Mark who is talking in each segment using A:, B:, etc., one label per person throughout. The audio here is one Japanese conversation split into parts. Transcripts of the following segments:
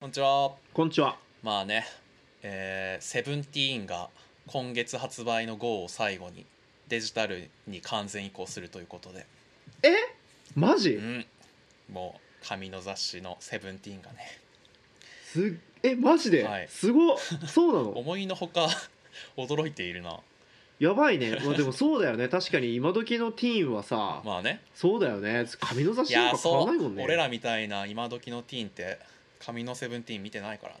A: こんにちは。
B: こんにちは。
A: まあね、えー、セブンティーンが今月発売の GO を最後にデジタルに完全移行するということで、
B: え？マジ？
A: うん、もう紙の雑誌のセブンティーンがね、
B: すえマジで、
A: はい。
B: すごっ。そうなの？
A: 思いのほか驚いているな。
B: やばいね、まあ、でもそうだよね。確かに今時のティーンはさ、
A: まあね、
B: そうだよね。紙の雑
A: い
B: 誌なか買わ
A: そう。
B: ないもんね。
A: 俺らみたいな今時のティーンって紙のセブンティーン見てないからね。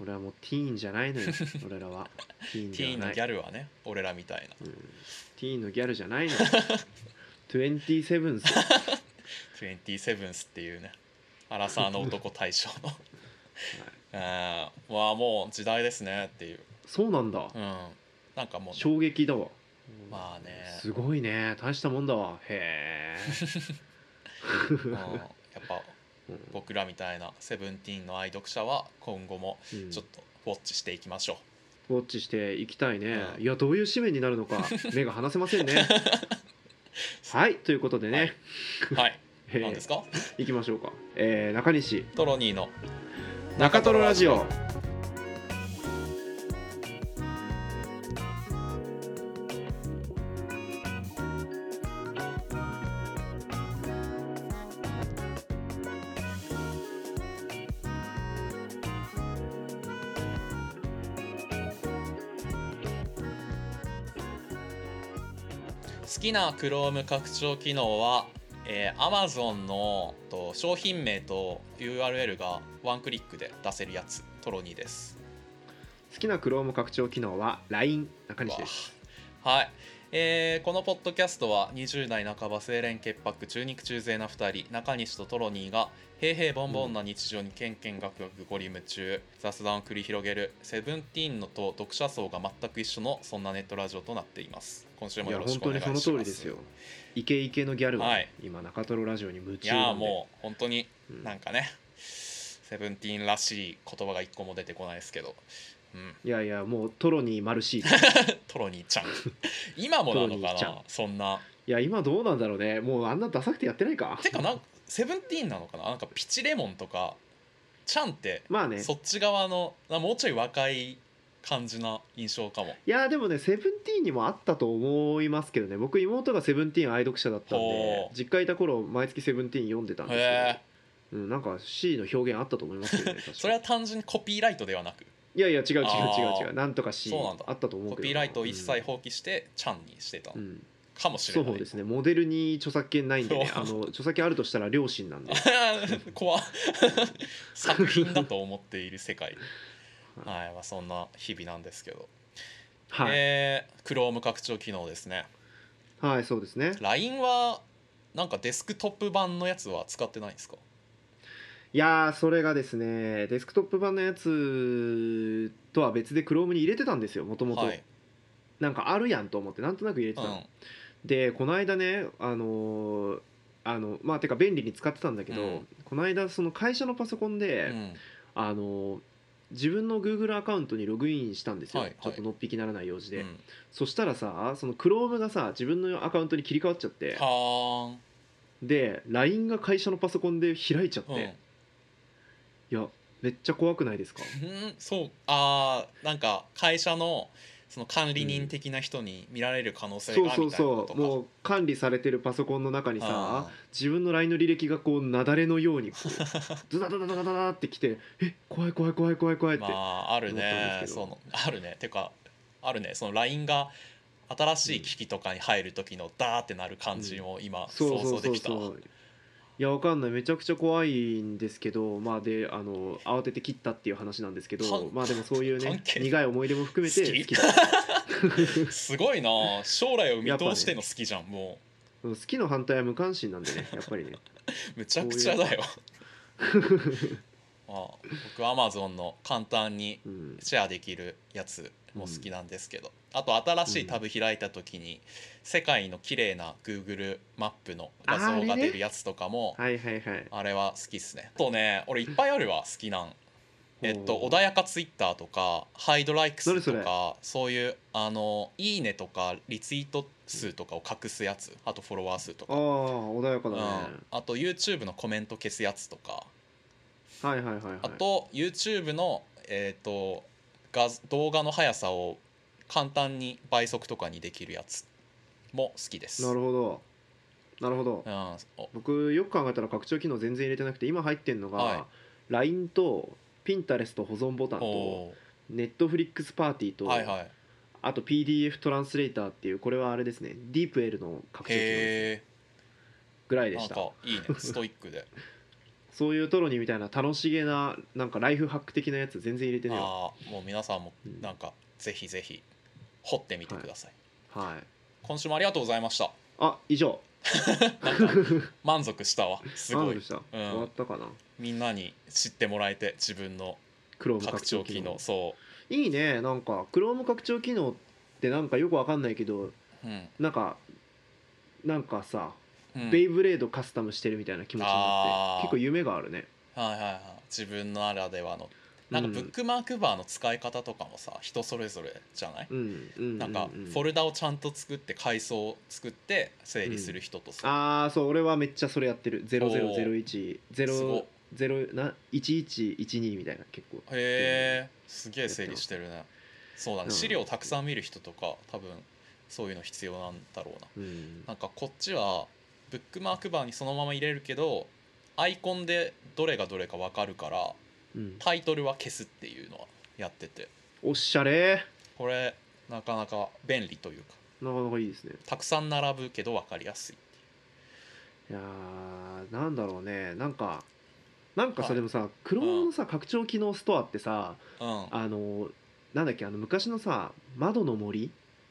B: 俺はもうティーンじゃないのよ 俺らは。ティーン
A: ティーンのギャルはね、俺らみたいな。
B: うん、ティーンのギャルじゃないのよ。27ス
A: 27スっていうね、アラサーの男大賞の。あーまあもう時代ですねっていう。
B: そうなんだ。
A: うん。なんかもうね、
B: 衝撃だわ。
A: まあね、
B: すごいね。大したもんだわ。へえ、
A: 僕らみたいなセブンティーンの愛読者は今後も
B: うん。
A: ちょっとウォッチしていきましょ
B: ウォッチしていきたいね、
A: うん。
B: いやどういう紙面になるのか 目が離せませんね。はいということでね、
A: う。はい。
B: えー
A: 何ですか？
B: いきましょうか、えー中西。
A: トロニーの
B: 中トロラジオ
A: 好きな Chrome 拡張機能は、えー、Amazon のと商品名と URL がワンクリックで出せるやつトロニーです。
B: 好きな Chrome 拡張機能は LINE 中西です。
A: はい、えーこのポッドキャストは20代半ば清廉潔白中肉中背な2人中西とトロニーが平々凡々な日常にケンケンガクガクゴリ夢中雑談を繰り広げるセブンティーンのと読者層が全く一緒のそんなネットラジオとなっています今週
B: いや
A: もよろし
B: 本
A: くお願いします。
B: 当にその通りですよ。イケイケのギャルは、
A: はい。
B: 今中トロラジオに夢
A: い
B: 中なんで。
A: やーもう本当に
B: うん。
A: なんかね、セブンティーンらしい言葉が一個も出てこないですけど、うん、
B: いやいやもうトロニーマルシー
A: トロニーちゃん。今もなのかなそんな。い
B: や今どうなんだろうね。もうあんなダサくてやってないか。
A: てかなんかセブンティーンなのかな？なんかピチレモンとかちゃんって
B: まあね。
A: そっち側のなもうちょい若い感じな印象かも。
B: いやでもねセブンティーンにもあったと思いますけどね。僕妹がセブンティーン愛読者だったんで実家いた頃毎月セブンティーン読んでたんですけど、うん、なんか C の表現あったと思いますけどね
A: それは単純にコピーライトではなく。
B: いやいや違う違う違う違う。なんとか C あったと思うけど。
A: コピーライトを一切放棄してちゃんにしてた。の
B: うん。うん
A: かもしれない、
B: そうですね。モデルに著作権ないんでね。あの著作権あるとしたら両親なんで。
A: 怖っ。作品だと思っている世界はい、まあ、そんな日々なんですけど、
B: はい、
A: えー、Chrome 拡張機能ですね。
B: はいそうですね。
A: LINE はなんかデスクトップ版のやつは使ってないんですか？
B: いやーそれがですねデスクトップ版のやつとは別で Chrome に入れてたんですよもともと
A: はい、
B: なんかあるやんと思ってなんとなく入れてたの、
A: うん、
B: でこの間ねあのーあのまあてか便利に使ってたんだけど、
A: うん。
B: この間その会社のパソコンで、
A: うん。
B: あのー自分の Google アカウントにログインしたんですよ、
A: はいはい。
B: ちょっとのっぴきならない用事で、
A: うん。
B: そしたらさその Chrome がさ自分のアカウントに切り替わっちゃって。
A: は
B: で LINE が会社のパソコンで開いちゃって、
A: うん。
B: いやめっちゃ怖くないですか？
A: うん、そう。あーなんか会社のその管理人的な人に見られる可能性
B: そうそう
A: がみたいなことか。
B: そうもう管理されてるパソコンの中にさ
A: あ
B: 自分の LINE の履歴がこう雪崩のように ズダダダダダダダってきてえ怖い怖い怖い怖い怖いって、
A: まああるね。そのあるね。てかあるね。その LINE が新しい機器とかに入る時のダーってなる感じも今想
B: そうそう
A: 像できたわ。
B: そうそういやわかんない。めちゃくちゃ怖いんですけどまあであの慌てて切ったっていう話なんですけ
A: か
B: どまあでもそういうね苦い思い出も含めて
A: 好き？すごいな。将来を見通しての好きじゃん、も
B: 好きの反対は無関心なんでねやっぱりね。
A: うむちゃくちゃだよ。まあ僕 Amazon の簡単に
B: うん。
A: シェアできるやつも好きなんですけど、あと新しいタブ開いた時に世界の綺麗な Google マップの画像が出るやつとかもあれは好きっすね。あとね俺いっぱいあるわ好きなん。えっと穏やかツイッターとかハイドライクスとかそういうあのいいねとかリツイート数とかを隠すやつ。あとフォロワー数と
B: ああ
A: か、
B: 穏やかだね、
A: うん、あと YouTube のコメント消すやつとか。
B: はいはいはいはい。
A: あと YouTube の、えー、と画動画の速さを簡単に倍速とかにできるやつも好きです。
B: なるほど。なるほど。
A: うん、お。
B: 僕よく考えたら拡張機能全然入れてなくて今入ってんのが、
A: は
B: LINE と Pinterest 保存ボタンと
A: お
B: Netflix パーティーと、
A: ーはいはい。
B: あと PDF トランスレーターっていうこれはあれですね。DeepL の拡張機能。ぐらいでした。
A: なんかいいね。ストイックで。
B: そういうトロニーみたいな楽しげななんかライフハック的なやつ全然入れてねよ
A: ああもう皆さんも
B: うん
A: なんかぜひぜひ掘ってみてください。
B: はい
A: 今週もありがとうございました。
B: あ以上
A: 満足したわ。すごい
B: 満足。した、終わったかな
A: みんなに知ってもらえて自分の
B: Chrome
A: 拡
B: 拡張機能
A: 張機能そ
B: いいねなんか Chrome 拡張機能ってなんかよくわかんないけど
A: う。うん。
B: なんかなんかさ、
A: うん
B: ベイブレードカスタムしてるみたいな気持ちになって結構夢があるね。
A: はいはいはい。自分ならではの。なんか
B: うん。
A: ブックマークバーの使い方とかもさ人それぞれじゃない、
B: うんうん
A: なんか
B: うん。うん
A: フォルダをちゃんと作って階層を作って整理する人とさ、
B: ああそう俺はめっちゃそれやってる。
A: すご
B: 0001な1112みたいな結構
A: へえすげえ整理してるね。そうだね。
B: うん。
A: 資料たくさん見る人とか多分そういうの必要なんだろうな。
B: うん。
A: なんかこっちはブックマークバーにそのまま入れるけどアイコンでどれがどれか分かるから
B: うん。
A: タイトルは消すっていうのはやってて。
B: おっしゃれ。
A: これなかなか便利というか。
B: なかなかいいですね。
A: たくさん並ぶけど分かりやすい。
B: いやーなんだろうね。なんかなんかさ、
A: はい。
B: でもさ Chrome のさ拡張機能ストアってさ
A: うん。
B: あのなんだっけあの昔のさ窓の森？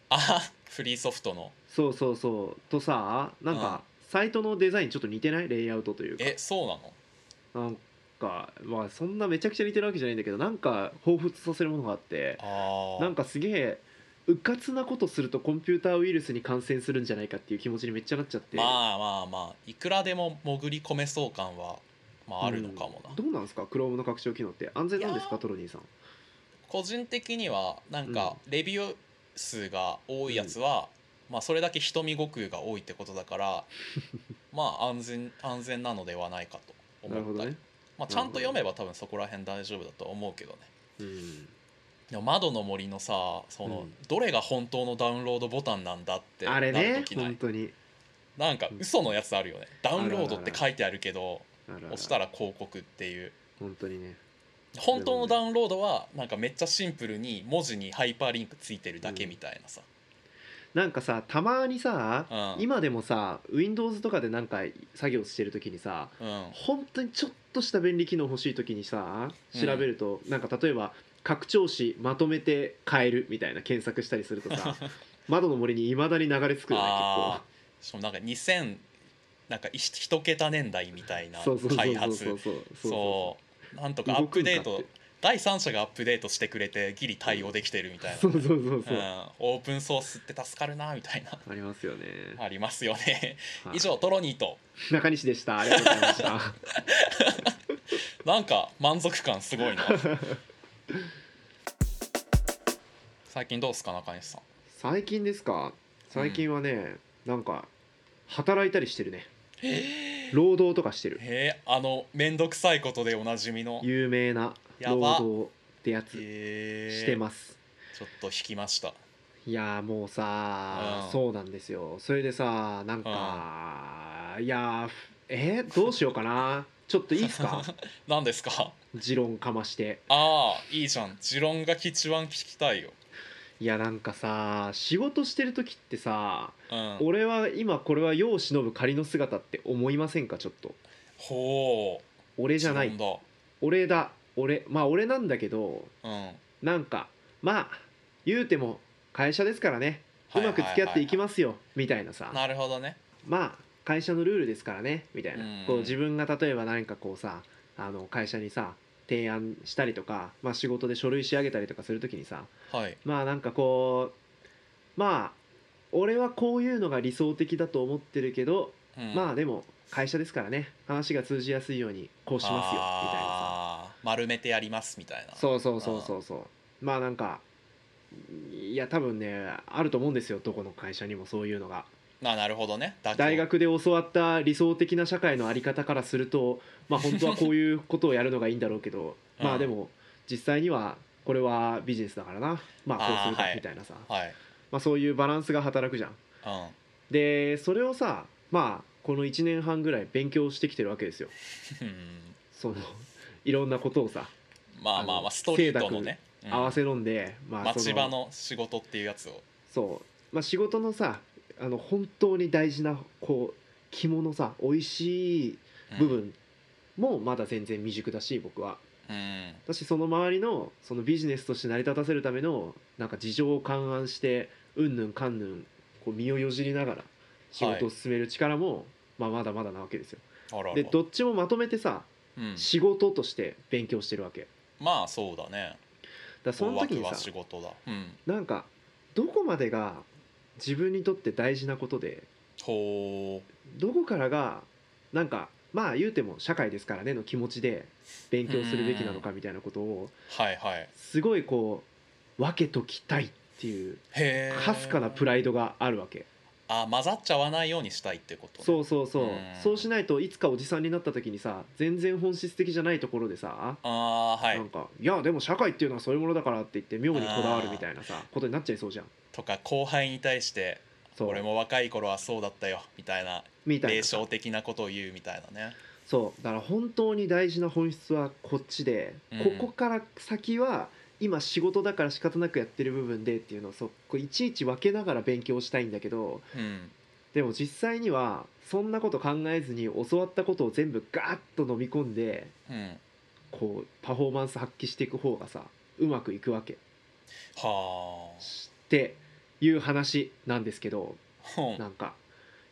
A: あフリーソフトの。
B: そうそうそう。とさなんかサイトのデザインちょっと似てない？レイアウトというか。
A: えそうなの？
B: なんかまあそんなめちゃくちゃ似てるわけじゃないんだけどなんか彷彿させるものがあってなんかすげえうかつなことするとコンピューターウイルスに感染するんじゃないかっていう気持ちにめっちゃなっちゃって。
A: まあまあまあいくらでも潜り込めそう感は、まあ、あるのかもな、
B: うん。どうなんですか？Chrome の拡張機能って。安全なんですか？トロニーさん。
A: 個人的にはなんかレビュー数が多いやつは、まあそれだけ瞳悟空が多いってことだから まあ安全安全なのではないかと思ったり、
B: なるほどね。
A: まあ、ちゃんと読めば多分そこら辺大丈夫だと思うけどね。
B: うん。
A: でも窓の森のさその、
B: うん。
A: どれが本当のダウンロードボタンなんだってな
B: あれね
A: る時ない。
B: 本当に。
A: なんか嘘のやつあるよね。ダウンロードって書いてあるけど押したら広告っていう。
B: 本当にね。
A: 本当のダウンロードはなんかめっちゃシンプルに文字にハイパーリンクついてるだけみたいなさ、
B: なんかさたまにさ、
A: うん。
B: 今でもさ Windows とかでなんか作業してる時にさ
A: うん。
B: 本当にちょっとした便利機能欲しい時にさ
A: うん。
B: 調べると、なんか例えば拡張子まとめて変えるみたいな検索したりするとさ 窓の森にいまだに流れ着くよね
A: あー。しかもなんか2000なんか一一桁年代みたいな
B: 結構そうそうそう
A: 開
B: そう
A: 発
B: そう。そう
A: そう。なんとかアップデート第三者がアップデートしてくれてギリ対応できてるみたいな、
B: そうそうそうそう。そう、
A: うん、オープンソースって助かるなみたいな。
B: ありますよね、
A: ありますよね。
B: はい。
A: 以上トロニーと。
B: 中西でした。ありがとうございました。
A: なんか満足感すごいな。最近どうすか中西さん？
B: 最近ですか？最近はね、なんか働いたりしてるね。労働とかしてる。
A: へえあの面倒くさいことでおなじみの。
B: 有名な労働ってやつしてます。
A: ちょっと引きました。
B: いやーもうさ、
A: うん。
B: そうなんですよ。それでさなんか、いやーふえーどうしようかな。ちょっといいっすか？
A: 何ですか？
B: 持論かまして。
A: ああいいじゃん。持論が一番聞きたいよ。
B: いやなんかさ仕事してる時ってさ
A: うん。
B: 俺は今これは世を忍ぶ仮の姿って思いませんか？ちょっと。
A: ほう。
B: 俺じゃない。
A: 持論
B: 俺だ俺まあ俺なんだけど
A: だうん。
B: なんかまあ言うても会社ですからね。うまく付き合っていきますよ。みたいなさ。
A: なるほどね。
B: まあ会社のルールですからね。みたいな。
A: うん。
B: こう自分が例えば何かこうさあの会社にさ提案したりとか、まあ、仕事で書類仕上げたりとかする時にさ
A: はい。
B: まあなんかこうまあ俺はこういうのが理想的だと思ってるけど、
A: うん。
B: まあでも会社ですからね。話が通じやすいようにこうしますよ。みたいな
A: 丸めてやりますみたいな。
B: そうそうそうそうそう。まあなんかいや多分ねあると思うんですよどこの会社にもそういうのが。
A: あなるほどね。
B: 大学で教わった理想的な社会の在り方からするとまあ本当はこういうことをやるのがいいんだろうけど
A: うん。
B: まあでも実際にはこれはビジネスだからな。まあこうするかみたいなさ、
A: はい。
B: まあ、そういうバランスが働くじゃん。
A: うん。
B: でそれをさまあこの1年半ぐらい勉強してきてるわけですよ。
A: うん。
B: そのいろんなことをさ、
A: まあまあま
B: あ
A: ストリートのね、うん。
B: 合わせ飲んで、まあそ
A: 町場の仕事っていうやつを。
B: そう、まあ、仕事のさあの本当に大事なこう肝のさ美味しい部分もまだ全然未熟だし僕は。
A: うん。
B: だしその周りのそのビジネスとして成り立たせるためのなんか事情を勘案してうんぬんかんぬんこう身をよじりながら仕事を進める力も、まあ、まだまだなわけですよ。でどっちもまとめてさ
A: うん、
B: 仕事として勉強してるわけ。
A: まあそうだね。
B: らその時にさ
A: 仕事だ。うん。
B: なんかどこまでが自分にとって大事なことで
A: ほ
B: どこからがなんかまあ言うても社会ですからねの気持ちで勉強するべきなのかみたいなことを
A: うはいはい。
B: すごいこう分けときたいっていうかすかなプライドがあるわけ
A: あ混ざっちゃわないようにしたいってことね。
B: そうそうそう。
A: うん。
B: そうしないといつかおじさんになった時にさ全然本質的じゃないところでさ
A: ああは
B: ないんかいやでも社会っていうのはそういうものだからって言って妙にこだわるみたいなさことになっちゃいそうじゃん。
A: とか後輩に対して俺も若い頃はそうだったよみたいな
B: みたいなさ。
A: 霊障的なことを言うみたいなね。
B: そう。だから本当に大事な本質はこっちで、
A: うん。
B: ここから先は今仕事だから仕方なくやってる部分でっていうのをそうこういちいち分けながら勉強したいんだけど
A: うん。
B: でも実際にはそんなこと考えずに教わったことを全部ガーッと飲み込んで
A: うん。
B: こうパフォーマンス発揮していく方がさうまくいくわけ。っ
A: は
B: ていう話なんですけど
A: あう。ん
B: なんか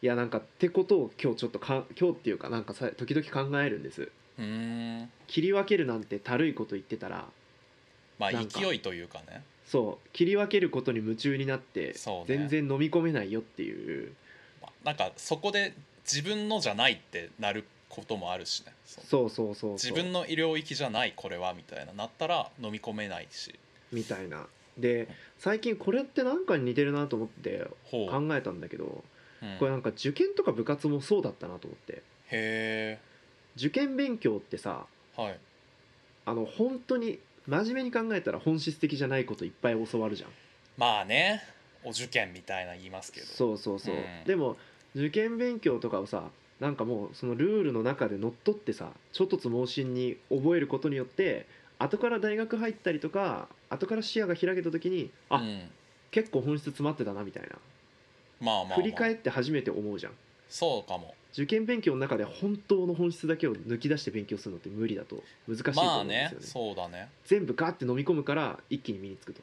B: いやなんかってことを今日ちょっとか今日っていうかなんかさ時々考えるんです。切り分けるなんてたるいこと言ってたら
A: まあ
B: なんか。
A: 勢いというかね。
B: そう。切り分けることに夢中になって
A: そうね。
B: 全然飲み込めないよっていう。
A: まあなんかそこで自分のじゃないってなることもあるしね。そう。
B: そうそうそうそう。
A: 自分の医療域じゃないこれはみたいななったら飲み込めないし。
B: みたいな。で最近これって何かに似てるなと思って
A: ほう、
B: 考えたんだけど
A: うん。
B: これなんか受験とか部活もそうだったなと思って。
A: へ
B: 受験勉強ってさ
A: えはい。
B: あの本当に真面目に考えたら本質的じゃないこといっぱい教わるじゃん。
A: まあねお受験みたいな言いますけど。
B: そうそうそう、
A: うん。
B: でも受験勉強とかをさなんかもうそのルールの中で乗っ取ってさ諸突猛進に覚えることによって後から大学入ったりとか後から視野が開けた時にあ、
A: うん、
B: 結構本質詰まってたなみたいな。
A: まあまあ、まあ、
B: 振り返って初めて思うじゃん。
A: そうかも
B: 受験勉強の中で本当の本質だけを抜き出して勉強するのって無理だと難しいと
A: まあ
B: 思うんですよね,、
A: ねそうだね。
B: 全部ガーって飲み込むから一気に身につくと。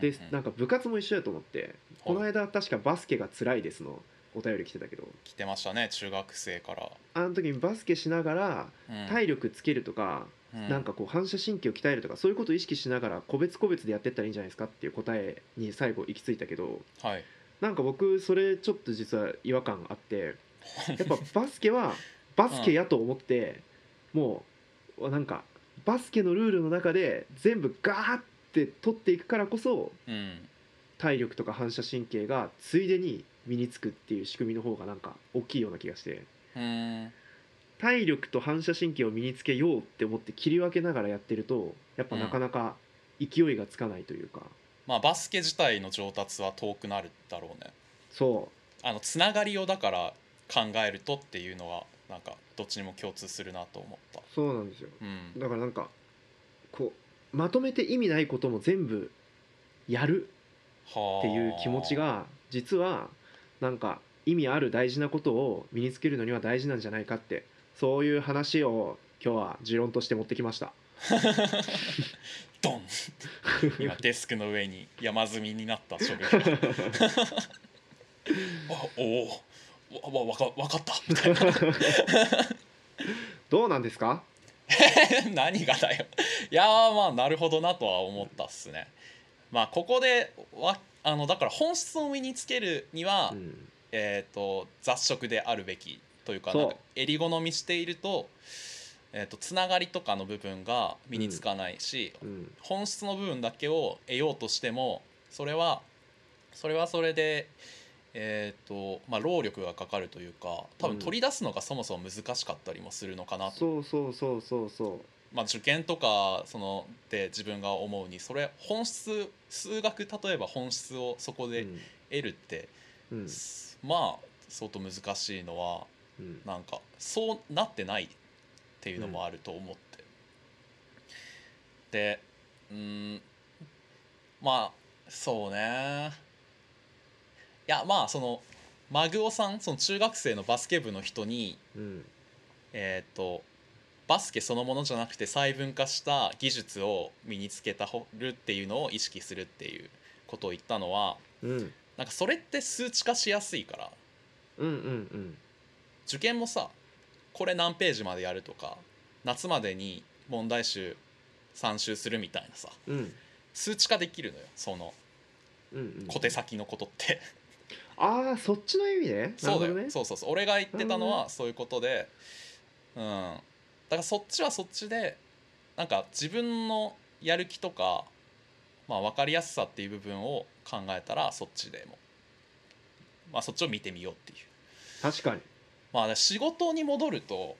B: で、
A: うんうん。
B: なんか部活も一緒やと思ってこの間確かバスケが辛いですのお便り来てたけど。
A: 来てましたね中学生から、
B: あの時にバスケしながら
A: うん。
B: 体力つけるとか、
A: うん。
B: なんかこう反射神経を鍛えるとかそういうことを意識しながら個別個別でやってったらいいんじゃないですかっていう答えに最後行き着いたけど
A: はい。
B: なんか僕それちょっと実は違和感あってやっぱバスケはバスケやと思って、もうなんかバスケのルールの中で全部ガーって取っていくからこそ
A: うん。
B: 体力とか反射神経がついでに身につくっていう仕組みの方がなんか大きいような気がして。
A: うん。
B: 体力と反射神経を身につけようって思って切り分けながらやってるとやっぱなかなか勢いがつかないというか、
A: まあバスケ自体の上達は遠くなるだろうね。
B: そ
A: あのつながりをだから考えるとっていうのはなんかどっちにも共通するなと思った。
B: うそうなんですよ。
A: うん。
B: だからなんかこうまとめて意味ないことも全部やる
A: はあ。
B: っていう気持ちが実はなんか意味ある大事なことを身につけるのには大事なんじゃないかってそういう話を今日は持論として持ってきました。
A: ドン。今デスクの上に山積みになった書類 おおわわかわかった。みたいな。
B: どうなんですか？
A: 何がだよ。いやーまあなるほどなとは思ったっすね。まあここでわあのだから本質を身につけるには、
B: うん。
A: えー、と雑食であるべきというかなんか襟好みしていると,、えー、とつながりとかの部分が身につかないし、
B: うん。
A: 本質の部分だけを得ようとしてもそれはそれはそれで、えーとまあ、労力がかかるというか多分取り出すのがそもそも難しかったりもするのかな。と、
B: そうそうそうそうそ
A: まあ、受験とかそので自分が思うにそれ本質数学例えば本質をそこ
B: う、
A: で得るって、
B: うん。うん
A: まあ相当難しいのは
B: うん。
A: なんかそうなってないっていうのもあると思って、でうんまあそうね。いやまあそのマグオさんその中学生のバスケ部の人に
B: うん。
A: えっ、とバスケそのものじゃなくて細分化した技術を身につけたるっていうのを意識するっていうことを言ったのは
B: うん。
A: なんかそれって数値化しやすいから。
B: うんうん
A: 受験もさこれ何ページまでやるとか夏までに問題集3周するみたいなさ
B: うん。うん
A: 数値化できるのよその
B: うんうん。
A: 小手先のことって
B: ああそっちの意味ね
A: そうだよ、
B: ね。
A: そうそうそう。俺が言ってたのはそういうことでうん。だからそっちはそっちでなんか自分のやる気とか、まあ、分かりやすさっていう部分を考えたらそっちでも、まあ、そっちを見てみようっていう。
B: 確かに。
A: まあ仕事に戻ると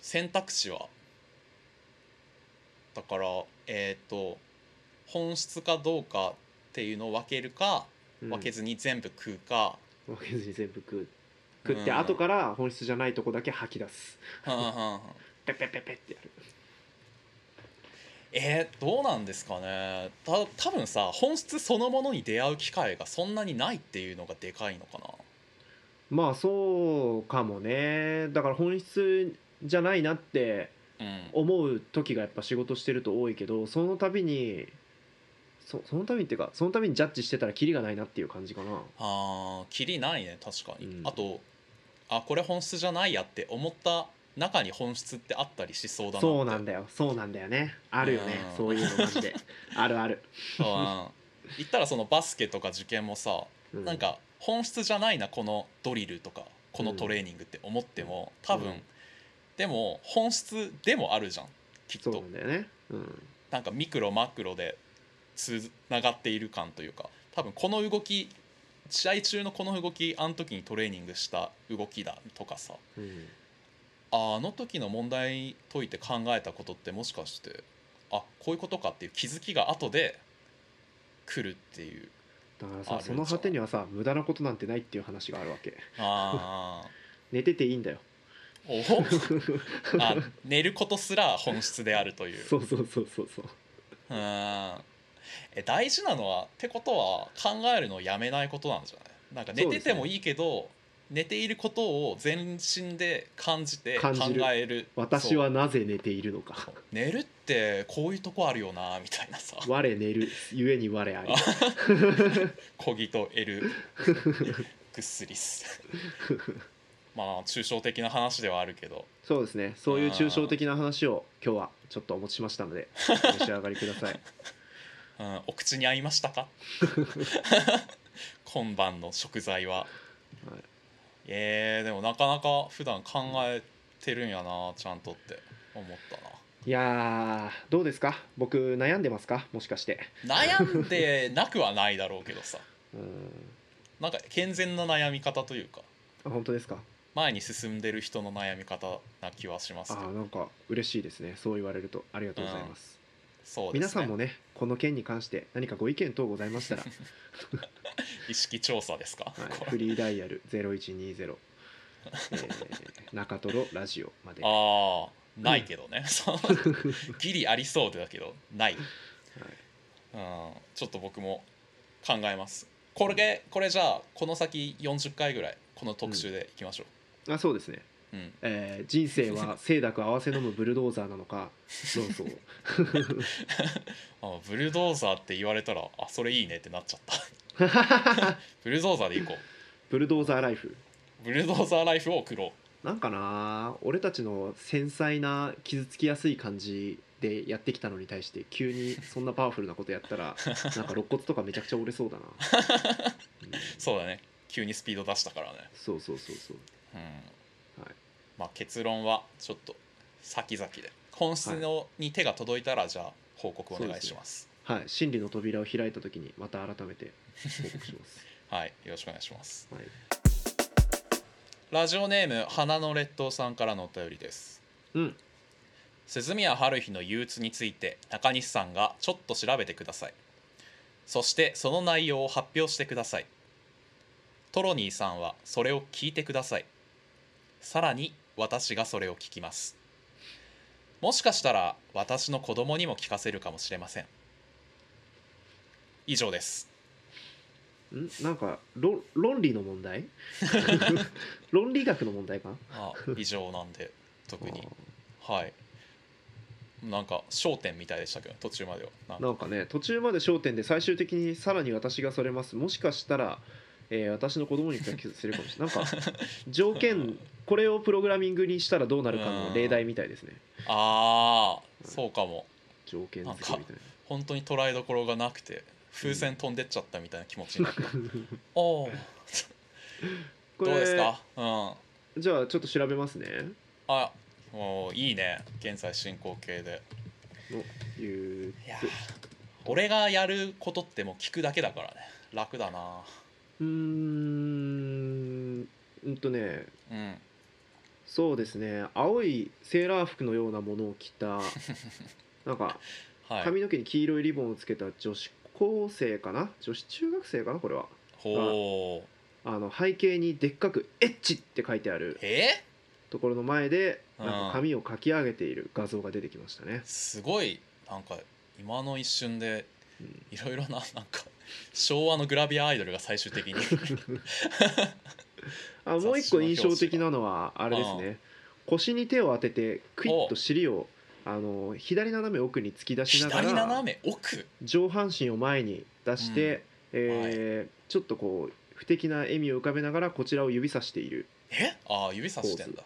A: 選択肢はだからえっ、と本質かどうかっていうのを分けるか
B: うん。
A: 分けずに全部食うか、
B: 分けずに全部食う。食って
A: うん。
B: 後から本質じゃないとこだけ吐き出す。
A: はんはんはん。
B: ペッペッペッペッってやる。
A: えーどうなんですかね。た多分さ本質そのものに出会う機会がそんなにないっていうのがでかいのかな。
B: まあそうかもね。だから本質じゃないなって
A: うん。
B: 思う時がやっぱ仕事してると多いけどその度にそその度にっていうかその度にジャッジしてたらキリがないなっていう感じかな。
A: あーキリないね確かに、
B: うん。
A: あとあこれ本質じゃないやって思った中に本質ってあったりしそうだな
B: そうなんだよ。そうなんだよね。あるよね。
A: うん。
B: そういうのマジで。あるある、
A: うん。言ったらそのバスケとか受験もさ、
B: う
A: なんか本質じゃないなこのドリルとかこのトレーニングって思っても多分、
B: うん。
A: でも本質でもあるじゃんきっ
B: そう
A: と
B: なんだよね。うん。
A: なんかミクロマクロでつながっている感というか多分この動き試合中のこの動きあの時にトレーニングした動きだとかさ
B: うん
A: ああの時の問題解いて考えたことってもしかしてあこういうことかっていう気づきが後で来るっていう。
B: だからさその果てにはさ無駄なことなんてないっていう話があるわけ。
A: ああ
B: 寝てていいんだよ。
A: おあ寝ることすら本質であるという。
B: そうそうそうそうそう。
A: うんえ大事なのはってことは考えるのをやめないことなんじゃないなんか寝ててもいいけど、寝ていることを全身で感じて考
B: 感じる。
A: える。
B: 私はなぜ寝ているのか。
A: 寝るってこういうとこあるよなみたいなさ。
B: 我寝るゆえに我あり。
A: 小木と得るぐっすりっす。まあ抽象的な話ではあるけど。
B: そうですね。そういう抽象的な話を今日はちょっとお持ちしましたのでお召し上がりください
A: うん、お口に合いましたか？今晩の食材は、
B: はい。
A: えー、でもなかなか普段考えてるんやなちゃんとって。思った
B: いやーどうですか？僕悩んでますか？もしかして。
A: な悩んでなくはないだろうけどさ。
B: うん。
A: なんか健全な悩み方というか。
B: あ本当ですか？
A: 前に進んでる人の悩み方な気はします
B: あなんか嬉しいですね。そう言われると。ありがとうございます、
A: そうですね。
B: 皆さんもねこの件に関して何かご意見等ございましたら、
A: 意識調査ですか、
B: はい、フリーダイヤル0120、えー、中トロラジオまで。は
A: ああないけどね、そ うギリありそうだけどない。
B: い。
A: うんちょっと僕も考えます。これでこれじゃあこの先40回ぐらいこの特集でいきましょ
B: あそうですね、
A: う、うん。
B: えー人生は 清濁合わせ飲むブルドーザーなのか。そうそう。
A: あブルドーザーって言われたらあそれいいねってなっちゃった。ブルドーザーでいこ
B: ブルドーザーライフ。
A: うブルドーザーライフを送ろ
B: なんかな俺たちの繊細な傷つきやすい感じでやってきたのに対して急にそんなパワフルなことやったらなんか肋骨とかめちゃくちゃ折れそうだな、うん
A: うそうだね。急にスピード出したからね。
B: そうそうそうそう。
A: うん。
B: はい
A: まあ結論はちょっと先々で本質のに手が届いたらじゃあ報告お願いします。
B: はい。真理の扉を開いた時にまた改めて報告します。
A: はいよろしくお願いします。
B: はい。
A: ラジオネーム花の列島さんからのお便りです。
B: うん。
A: 鈴宮春日の憂鬱について中西さんがちょっと調べてください。そしてその内容を発表してください。トロニーさんはそれを聞いてください。さらに私がそれを聞きます。もしかしたら私の子供にも聞かせるかもしれません。以上です。
B: ん？なんか論論理の問題？論理学の問題か？
A: あ以上なんで特に。はい。なんか焦点みたいでしたけど途中までは。なんか。
B: なんかね途中まで焦点で最終的にさらに私がそれます。もしかしたら、えー私の子供に聞かせるかもしれない。なんか条件これをプログラミングにしたらどうなるかの例題みたいですね。
A: ああそうかも。
B: 条件付けみたいな。
A: 本当に捉えどころがなくて風船飛んでっちゃったみたいな気持ちになった、おお
B: こ
A: どうです
B: れ
A: か？うん。
B: じゃあちょっと調べますね。
A: あもういいね。現在進行形で。
B: の憂
A: いや
B: 鬱
A: 俺がやることってもう聞くだけだからね。楽だな
B: うーんうんとね
A: うん。
B: そうですね青いセーラー服のようなものを着た なんか
A: はい。
B: 髪の毛に黄色いリボンをつけた女子高生かな？女子中学生かなこれは。
A: ほう。
B: あの背景にでっかく「エッチ」って書いてある
A: え？
B: ところの前で
A: うん。
B: なんか髪をかき上げている画像が出てきましたね、
A: すごいなんか今の一瞬で
B: うん。
A: いろいろななんか昭和のグラビアアイドルが最終的に。
B: あもう一個印象的なのはあれです
A: う
B: ね腰に手を当ててクイッと尻をあの左斜め奥に突き出しなが
A: 左
B: ら
A: 斜め奥？
B: 上半身を前に出して、えーちょっとこう不敵な笑みを浮かべながらこちらを指さしている。
A: え？ああ指さしてんだ。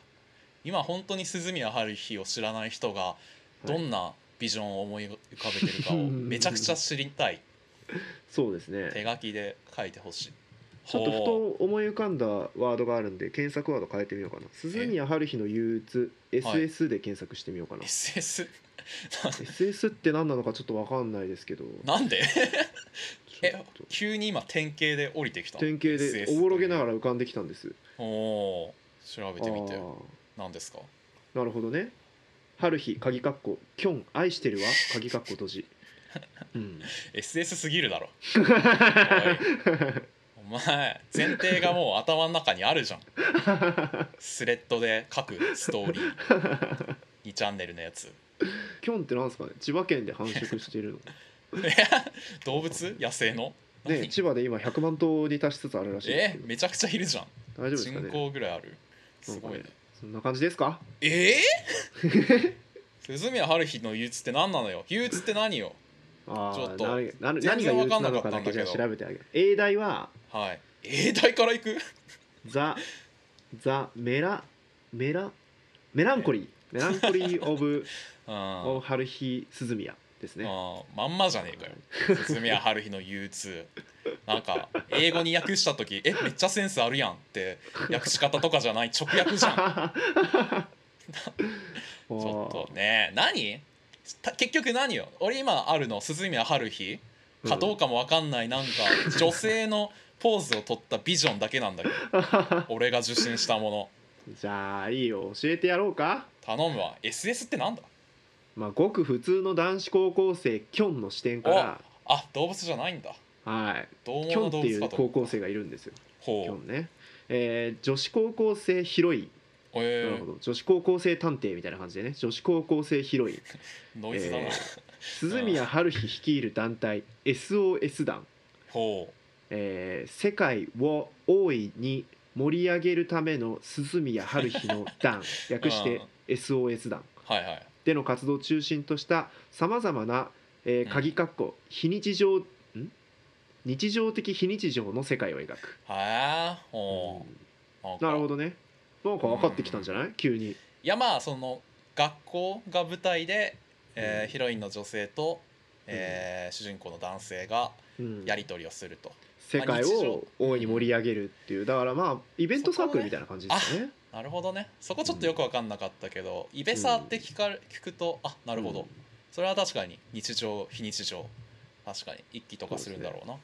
A: 今本当に鈴宮春日を知らない人がどんなビジョンを思い浮かべてるかを めちゃくちゃ知りたい
B: そうですね。
A: 手書きで書いてほしい。
B: ちょっとふ
A: ほ
B: と思い浮かんだワードがあるんで検索ワード変えてみようかな。鈴宮春日の憂鬱 SS で検索してみようかな、
A: う SS
B: SS って何なのかちょっと分かんないですけど。
A: なんで？
B: ちょっと。
A: 急に今典型で降りてきた
B: 典型でおぼろげながら浮かんできたんです。
A: おおー調べてみて。何ですか？
B: なるほどね。春日鍵括弧きょん愛してるわ。鍵括弧閉じうん、
A: SS すぎるだろ。お前前提がもう頭の中にあるじゃん。スレッドで書くストーリー。2チャンネルのやつ。
B: きょんってなんですかね？千葉県で繁殖してるの。
A: 動物？野生の？
B: ね
A: 何？
B: 千葉で今100万頭に達しつつあるらしい
A: えめちゃくちゃいるじゃん。
B: 大丈夫ですか
A: 人
B: ね
A: 口ぐらいある。すごいね
B: そんな感じですか？
A: えー、鈴宮春日の憂鬱って何なのよ？憂鬱って何よ？
B: あ
A: ちょっと
B: あ何が憂鬱なの
A: わかんなか
B: かだけじゃあ
A: ったんだけど。
B: 調べてあげる英題は？
A: はい。英大から行く？
B: ザ・ザ・メラメラメランコリー。メランコリー・オブ・
A: うん
B: オブ・春日鈴宮ですね。
A: あまんまじゃねえかよ。鈴宮春日の憂鬱。なんか英語に訳した時えめっちゃセンスあるやんって訳し方とかじゃない直訳じゃん。ちょっとね何？た結局何よ？俺今あるの？鈴宮春日？かどうかも分かんない。なんか女性のポーズを取ったビジョンだけなんだけど。俺が受信したもの。
B: じゃあいいよ。教えてやろうか。
A: 頼むわ。SS ってなんだ？
B: まあごく普通の男子高校生キョンの視点から。
A: あ動物じゃないんだ。
B: はい。
A: どう
B: キョンっていう高校生がいるんですよ。キ
A: ほう。
B: ョンね、えー女子高校生ヒロイン
A: えー。
B: なるほど。女子高校生探偵みたいな感じでね。女子高校生ヒロイン。
A: ノイズだな、
B: えー。鈴宮春日率いる団体 SOS 団、
A: ほう。
B: えー。世界を大いに盛り上げるための鈴宮春日の団。略して
A: うん。
B: SOS 団。
A: はいはい。
B: での活動を中心としたさまざまな、えー
A: うん。
B: 鍵括弧非日常ん？日常的非日常の世界を描く、
A: はあほう。なんか。
B: なるほどねなんか分かってきたんじゃない、急に。
A: いやまあその学校が舞台で、えー
B: うん。
A: ヒロインの女性と、えー主人公の男性が
B: うん。
A: やり取りをすると、
B: 世界を大いに盛り上げるっていう。だからまあイベントサークルみたいな感じですよね。
A: なるほどね。そこちょっとよく分かんなかったけど、イベサーって聞か聞くとあなるほど、
B: うん。
A: それは確かに日常非日常。確かに一期とかするんだろうな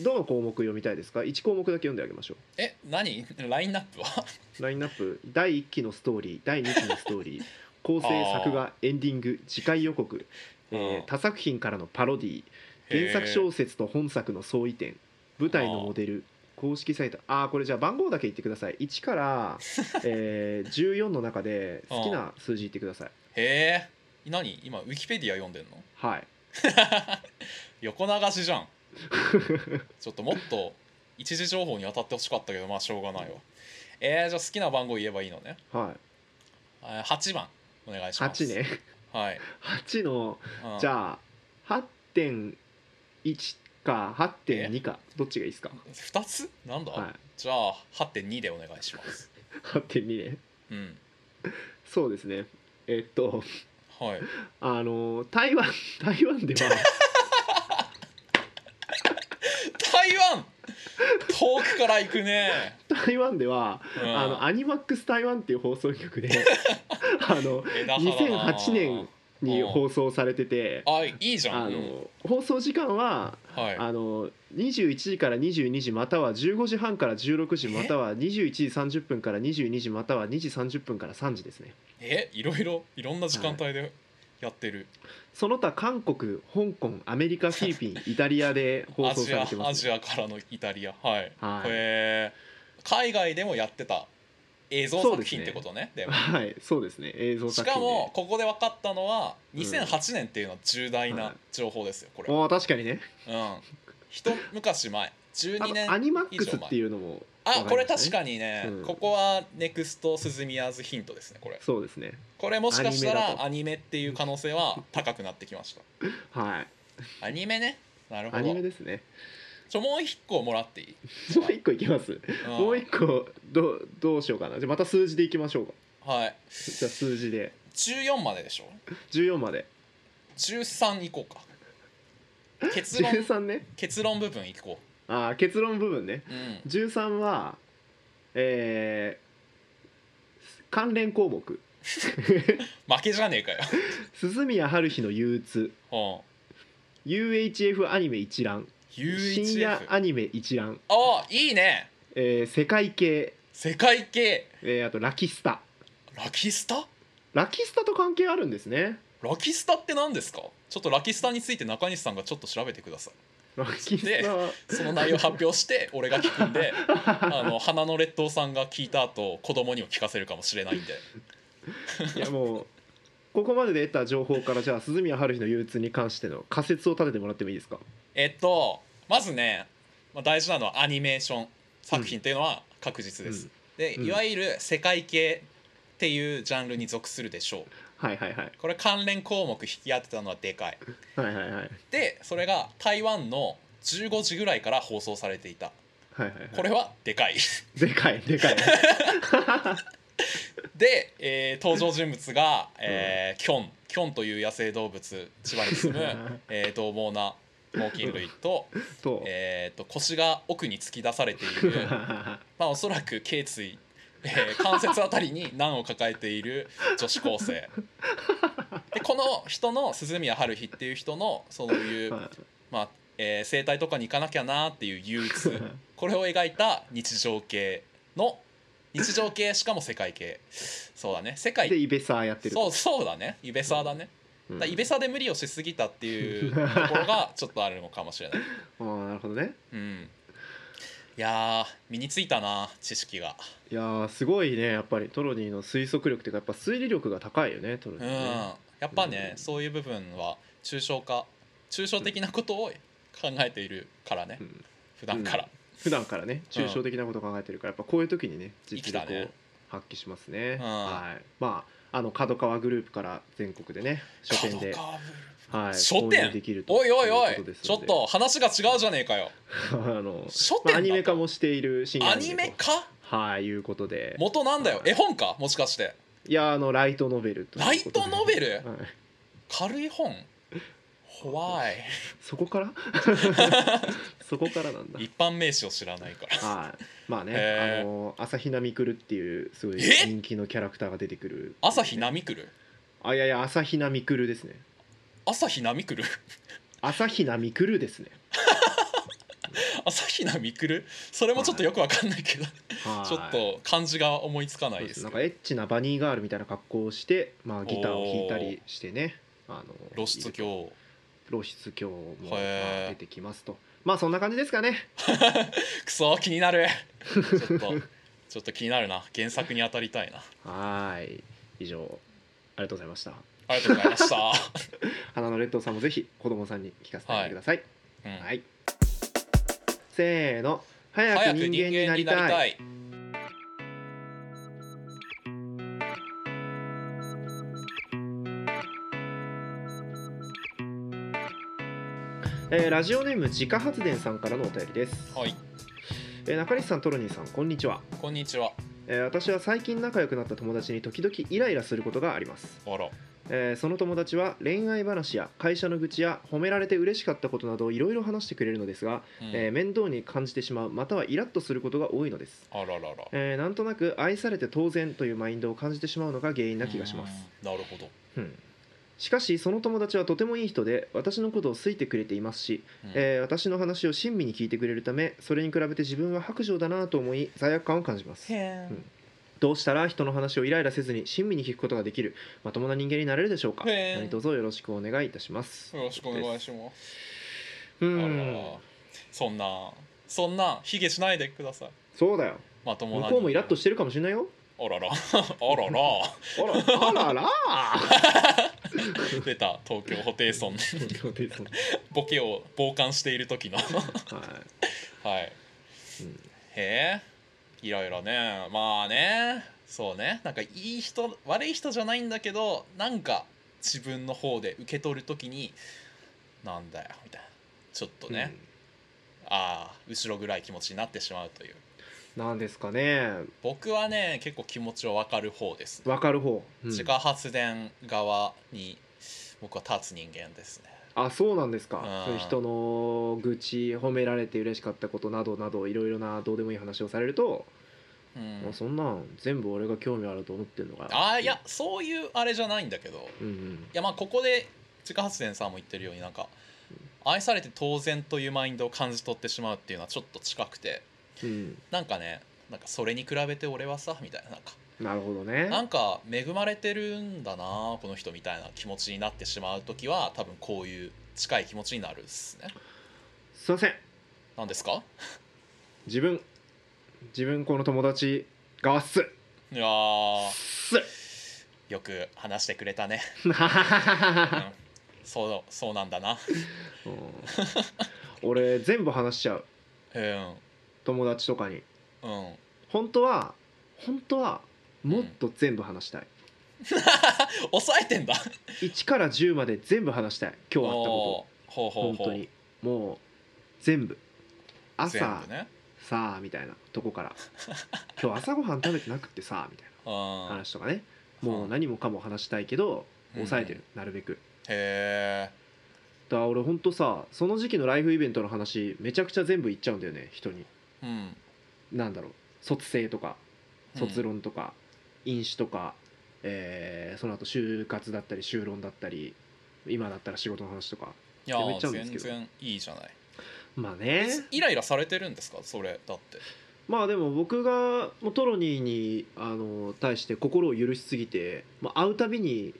B: どの項目読みたいですか？1項目だけ読んであげましょ
A: え何？ラインナップは？
B: うラインナップ。第1期のストーリー。第2期のストーリー。構成作画エンディング次回予告、えー
A: うん
B: 他作品からのパロディ原作小説と本作の相違点。舞台のモデル。公式サイト。ああこれじゃあ番号だけ言ってください。1から、えー、14の中で好きな数字言ってください。
A: へえ何？今ウィキペディア読んでんの？
B: はい。
A: 横流しじゃん ちょっともっと一時情報に当たってほしかったけどまあしょうがないわ。えー、じゃあ好きな番号言えばいいのね。
B: はい。
A: あ8番お願いします。
B: 8ね。
A: はい、
B: 8の
A: うん。
B: じゃあ8.1か8.2かどっちがいいですか
A: ？2つ？なんだ、
B: はい。
A: じゃあ8.2でお願いします。
B: 8.2ね。
A: うん。
B: そうですね。えっと
A: はい。
B: あの台湾台湾では
A: 台湾遠くから行くね、
B: 台湾では
A: うん、
B: あのアニマックス台湾っていう放送局で あの
A: 枝葉だな。
B: 2008年に放送されてて
A: あいいじゃん。うん。
B: あの放送時間は
A: はい。
B: あの21時から22時または15時半から16時または21時30分から22時または2時30分から3時ですね
A: え？いろいろいろんな時間帯でやってる、
B: その他韓国香港アメリカフィリピンイタリアで放送
A: アジア
B: されてます、
A: アジアからのイタリア。はい、
B: はい。
A: へえ海外でもやってた映像作品ってことねでも。
B: はいそうですね。映像
A: し
B: 作品で。
A: かもここで分かったのは
B: うん。
A: 2008年っていうのは重大
B: は
A: ない。情報ですよこれ、
B: おー確かにね。
A: うん。一昔前。
B: あ
A: 12年
B: とアニマックスっていうのも
A: あこれ確
B: に
A: かにね、
B: うん。
A: ここはネクストスズミヤーズヒントですねこれ。
B: そうですね。
A: これもしかしたらアニメっていう可能性は高くなってきました。
B: はい。
A: アニメね。なるほ
B: アニメ
A: ど
B: ですね。
A: ちょもう一個もらっていい、
B: もう一個いきます。
A: うん。
B: もう一個どうどうしようかな。じゃあまた数字でいきましょうか。
A: はい。
B: じゃあ数字で。
A: 14まででしょ
B: ？14まで。
A: 13いこうか。結論。
B: 13ね。
A: 結論部分いこ
B: あー結論部分ね。
A: ううん
B: 13はえー関連項目。
A: 負けじゃねえかよ。
B: 鈴宮春日の憂鬱。
A: うん。
B: UHF アニメ一覧。深夜
A: UHF
B: アニメ一覧、
A: あいいね。
B: えー世界系、
A: 世界系。
B: えーあとラキスタ。
A: ラキスタ？
B: ラキスタと関係あるんですね。
A: ラキスタって何ですか？ちょっとラキスタについて中西さんがちょっと調べてください
B: ラキスタは
A: その内容発表して俺が聞くんで あの花の列島さんが聞いた後子供にも聞かせるかもしれないんで。
B: いやもうここまでで得た情報からじゃあ鈴宮春日の憂鬱に関しての仮説を立ててもらってもいいですか？
A: えっとまずね、まあ、大事なのはアニメーション作品っていうのは確実です、で
B: うん。
A: いわゆる世界系っていうジャンルに属するでしょう
B: はいはいはい。
A: これ関連項目引き当てたのはでかい。
B: はいはいはい。
A: でそれが台湾の15時ぐらいから放送されていた。
B: はいはいはい。
A: これはでかい。
B: でかいでかい
A: で、えー登場人物が、えーキョン。キョンという野生動物千葉に住む、えー獰猛な猛禽類と,、
B: と、
A: えー、と腰が奥に突き出されている。まあおそらく頸椎、えー関節あたりに難を抱えている女子高生。でこの人の鈴宮春日っていう人のそういう、まあえー整体とかに行かなきゃなっていう憂鬱。これを描いた日常系の日常系しかも世界系。そうだね。世界。
B: でイベサーやってる
A: そうそうだね。イベサーだね、
B: うん。
A: だイベサーで無理をしすぎたっていうところがちょっとあるのかもしれない。
B: ああなるほどね。
A: うんいやー身についたな知識が。
B: いやーすごいねやっぱりトロニーの推測力っていうかやっぱ推理力が高いよねトロニ
A: うん
B: ーね、
A: やっぱね、
B: うん
A: そういう部分は抽象化抽象的なことを考えているからね、
B: うん。
A: 普段から、
B: 普段からね抽象的なことを考えてるからやっぱこういう時にね実力を発揮しますね。
A: うん。
B: はい。まああの角川グループから全国でね書店で、
A: 角川ブル
B: はい、
A: 書店おいおいおいちょっと話が違うじゃねえかよ。
B: あの、
A: 書店
B: まあアニメ化もしている新
A: アニメか
B: とはいいうことで。
A: 元なんだよ。
B: はい。
A: 絵本か？もしかして。
B: いやあのライトノベル
A: ライトノベル？
B: はい、
A: 軽い本？怖い。
B: そこから？そこからなんだ。
A: 一般名詞を知らないから。
B: はい。まあね
A: へー。
B: あの朝日奈みくるっていうすごい
A: え？
B: 人気のキャラクターが出てくる。
A: 朝日奈みくる
B: あいやいや朝日奈みくるですね
A: 朝日奈みくる？
B: 朝比奈みくるですね。
A: 朝比奈みくる？それもちょっとよくわかんないけど、
B: はい。
A: ちょっと漢字が思いつかないです
B: なんかエッチなバニーガールみたいな格好をして、まあ、ギターを弾いたりしてね。あの
A: 露出狂。
B: 露出狂も、出てきますと。まあそんな感じですかね。
A: くそ気になる。ちょっとちょっと気になるな。原作に当たりたいな。
B: はーい。以上ありがとうございました
A: ありがとうございました、
B: 花のレッドさんもぜひ子供さんに聞かせてください。
A: うん
B: はい、せーの。早く人間に
A: 人間に
B: なりたい。
A: なりたい。
B: えーラジオネーム自家発電さんからのお便りです、
A: はい。
B: えー中西さんトロニーさんこんにちは、
A: こんにちは。
B: えー私は最近仲良くなった友達に時々イライラすることがあります、
A: あら
B: えーその友達は恋愛話や会社の愚痴や褒められて嬉しかったことなどいろいろ話してくれるのですが、
A: うん。
B: えー面倒に感じてしまうまたはイラッとすることが多いのです、
A: あららら。
B: えーなんとなく愛されて当然というマインドを感じてしまうのが原因な気がします、
A: うん。なるほど、
B: うん。しかしその友達はとてもいい人で私のことを好いてくれていますし、
A: うん。
B: えー私の話を親身に聞いてくれるためそれに比べて自分は白状だなと思い罪悪感を感じます。うんどうしたら人の話をイライラせずに親身に聞くことができるまともな人間になれるでしょうか？何卒よろしくお願いいたします。
A: よろしくお願いします。
B: うん。
A: らそんなそんな卑下しないでください。
B: そうだよ。
A: まともな
B: 向こうもイラッとしてるかもしれないよ。
A: あらら。あらら。
B: あらあらら。
A: 出た。東京ホテイソン。ボケを傍観している時の。
B: はい。
A: はい。
B: うん。
A: へえイライラね。まあね。そうね。なんかいい人悪い人じゃないんだけどなんか自分の方で受け取る時になんだよみたいな。ちょっとね、ああ後ろ暗い気持ちになってしまうという。
B: うんなんですかね。
A: 僕はね結構気持ちは分かる方です、
B: 分かる方、うん。
A: 自家発電側に僕は立つ人間ですね
B: あそうなんですか、
A: うん。
B: そういう人の愚痴褒められて嬉しかったことなどなどいろいろなどうでもいい話をされると、
A: うん。
B: もうそんなん全部俺が興味あると思ってんのか
A: あいやそういうあれじゃないんだけど。
B: うんうん。
A: いやまあここで自家発電さんも言ってるようになんか愛されて当然というマインドを感じ取ってしまうっていうのはちょっと近くて。
B: うん。
A: なんかねなんかそれに比べて俺はさみたいななんか
B: なるほどね。
A: なんか恵まれてるんだなこの人みたいな気持ちになってしまう時は多分こういう近い気持ちになるっすね。
B: すいません。
A: なんですか？
B: 自分自分この友達側っす。
A: いやよく話してくれたね、
B: うん。
A: うん、そうそうなんだな。
B: 俺全部話しちゃう。
A: うん。
B: 友達とかに。
A: うん。
B: 本当は本当はもっと全部話したい、
A: 抑えてんだ。
B: 1から10まで全部話したい。今日あったこ
A: おーほう
B: と
A: ほうほう。
B: 本当に。もう全部。朝
A: 全部ね。
B: さあみたいな。とこから。今日朝ごはん食べてなくってさみたいな。
A: うん
B: 話とかね。もう何もかも話したいけど
A: うん。
B: 抑えてる。なるべく。
A: へえ
B: だから俺ほんとさその時期のライフイベントの話めちゃくちゃ全部言っちゃうんだよね人に。
A: うん。
B: なんだろう。卒生とか
A: うん
B: 卒論とか、飲酒とか、えーその後就活だったり修論だったり今だったら仕事の話とか。
A: いや
B: やめちゃうんですけど。
A: 全然いいじゃない。
B: まあね。
A: イライラされてるんですか？それだって。
B: まあでも僕がもうトロニーにあの対して心を許しすぎて、まあ、会うたびに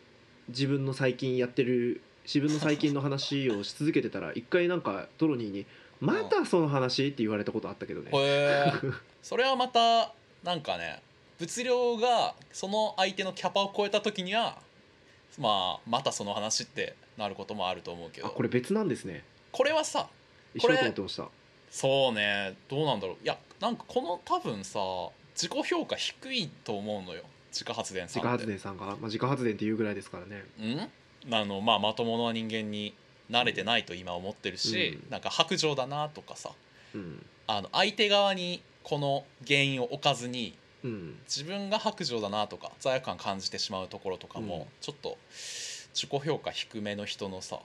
B: 自分の最近やってる自分の最近の話をし続けてたら 一回なんかトロニーに「またその話?」って言われたことあったけどね。
A: それはまたなんかね物量がその相手のキャパを超えた時にはまあまたその話ってなることもあると思うけど。
B: あこれ別なんですね。
A: これはさ
B: 一緒だと思ってました。
A: そうねどうなんだろう。いやなんかこの多分さ自己評価低いと思うのよ。自家発電さん
B: 自家発電さんが、まあ、自家発電っていうぐらいですからね。
A: うん？あのまあまともな人間に慣れてないと今思ってるし、
B: うん。
A: なんか白状だなとかさ。
B: うん。
A: あの相手側にこの原因を置かずに
B: うん。
A: 自分が白状だなとか罪悪感感じてしまうところとかも、
B: うん。
A: ちょっと自己評価低めの人のさ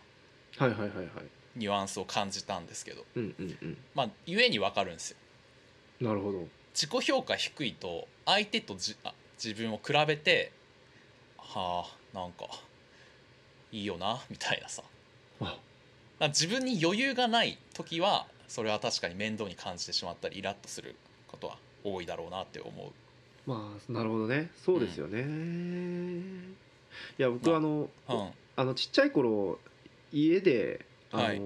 B: はいはいはいはい。
A: ニュアンスを感じたんですけど。
B: うんうんうん。
A: まあゆえに分かるんですよ。
B: なるほど。
A: 自己評価低いと相手とじあ自分を比べてはあなんかいいよなみたいなさ。自分に余裕がない時はそれは確かに面倒に感じてしまったりイラッとすることは多いだろうなって思う
B: まあなるほどね。そうですよね、いや僕
A: まあ
B: あの、
A: うん。
B: あのちっちゃい頃家であの、
A: はい。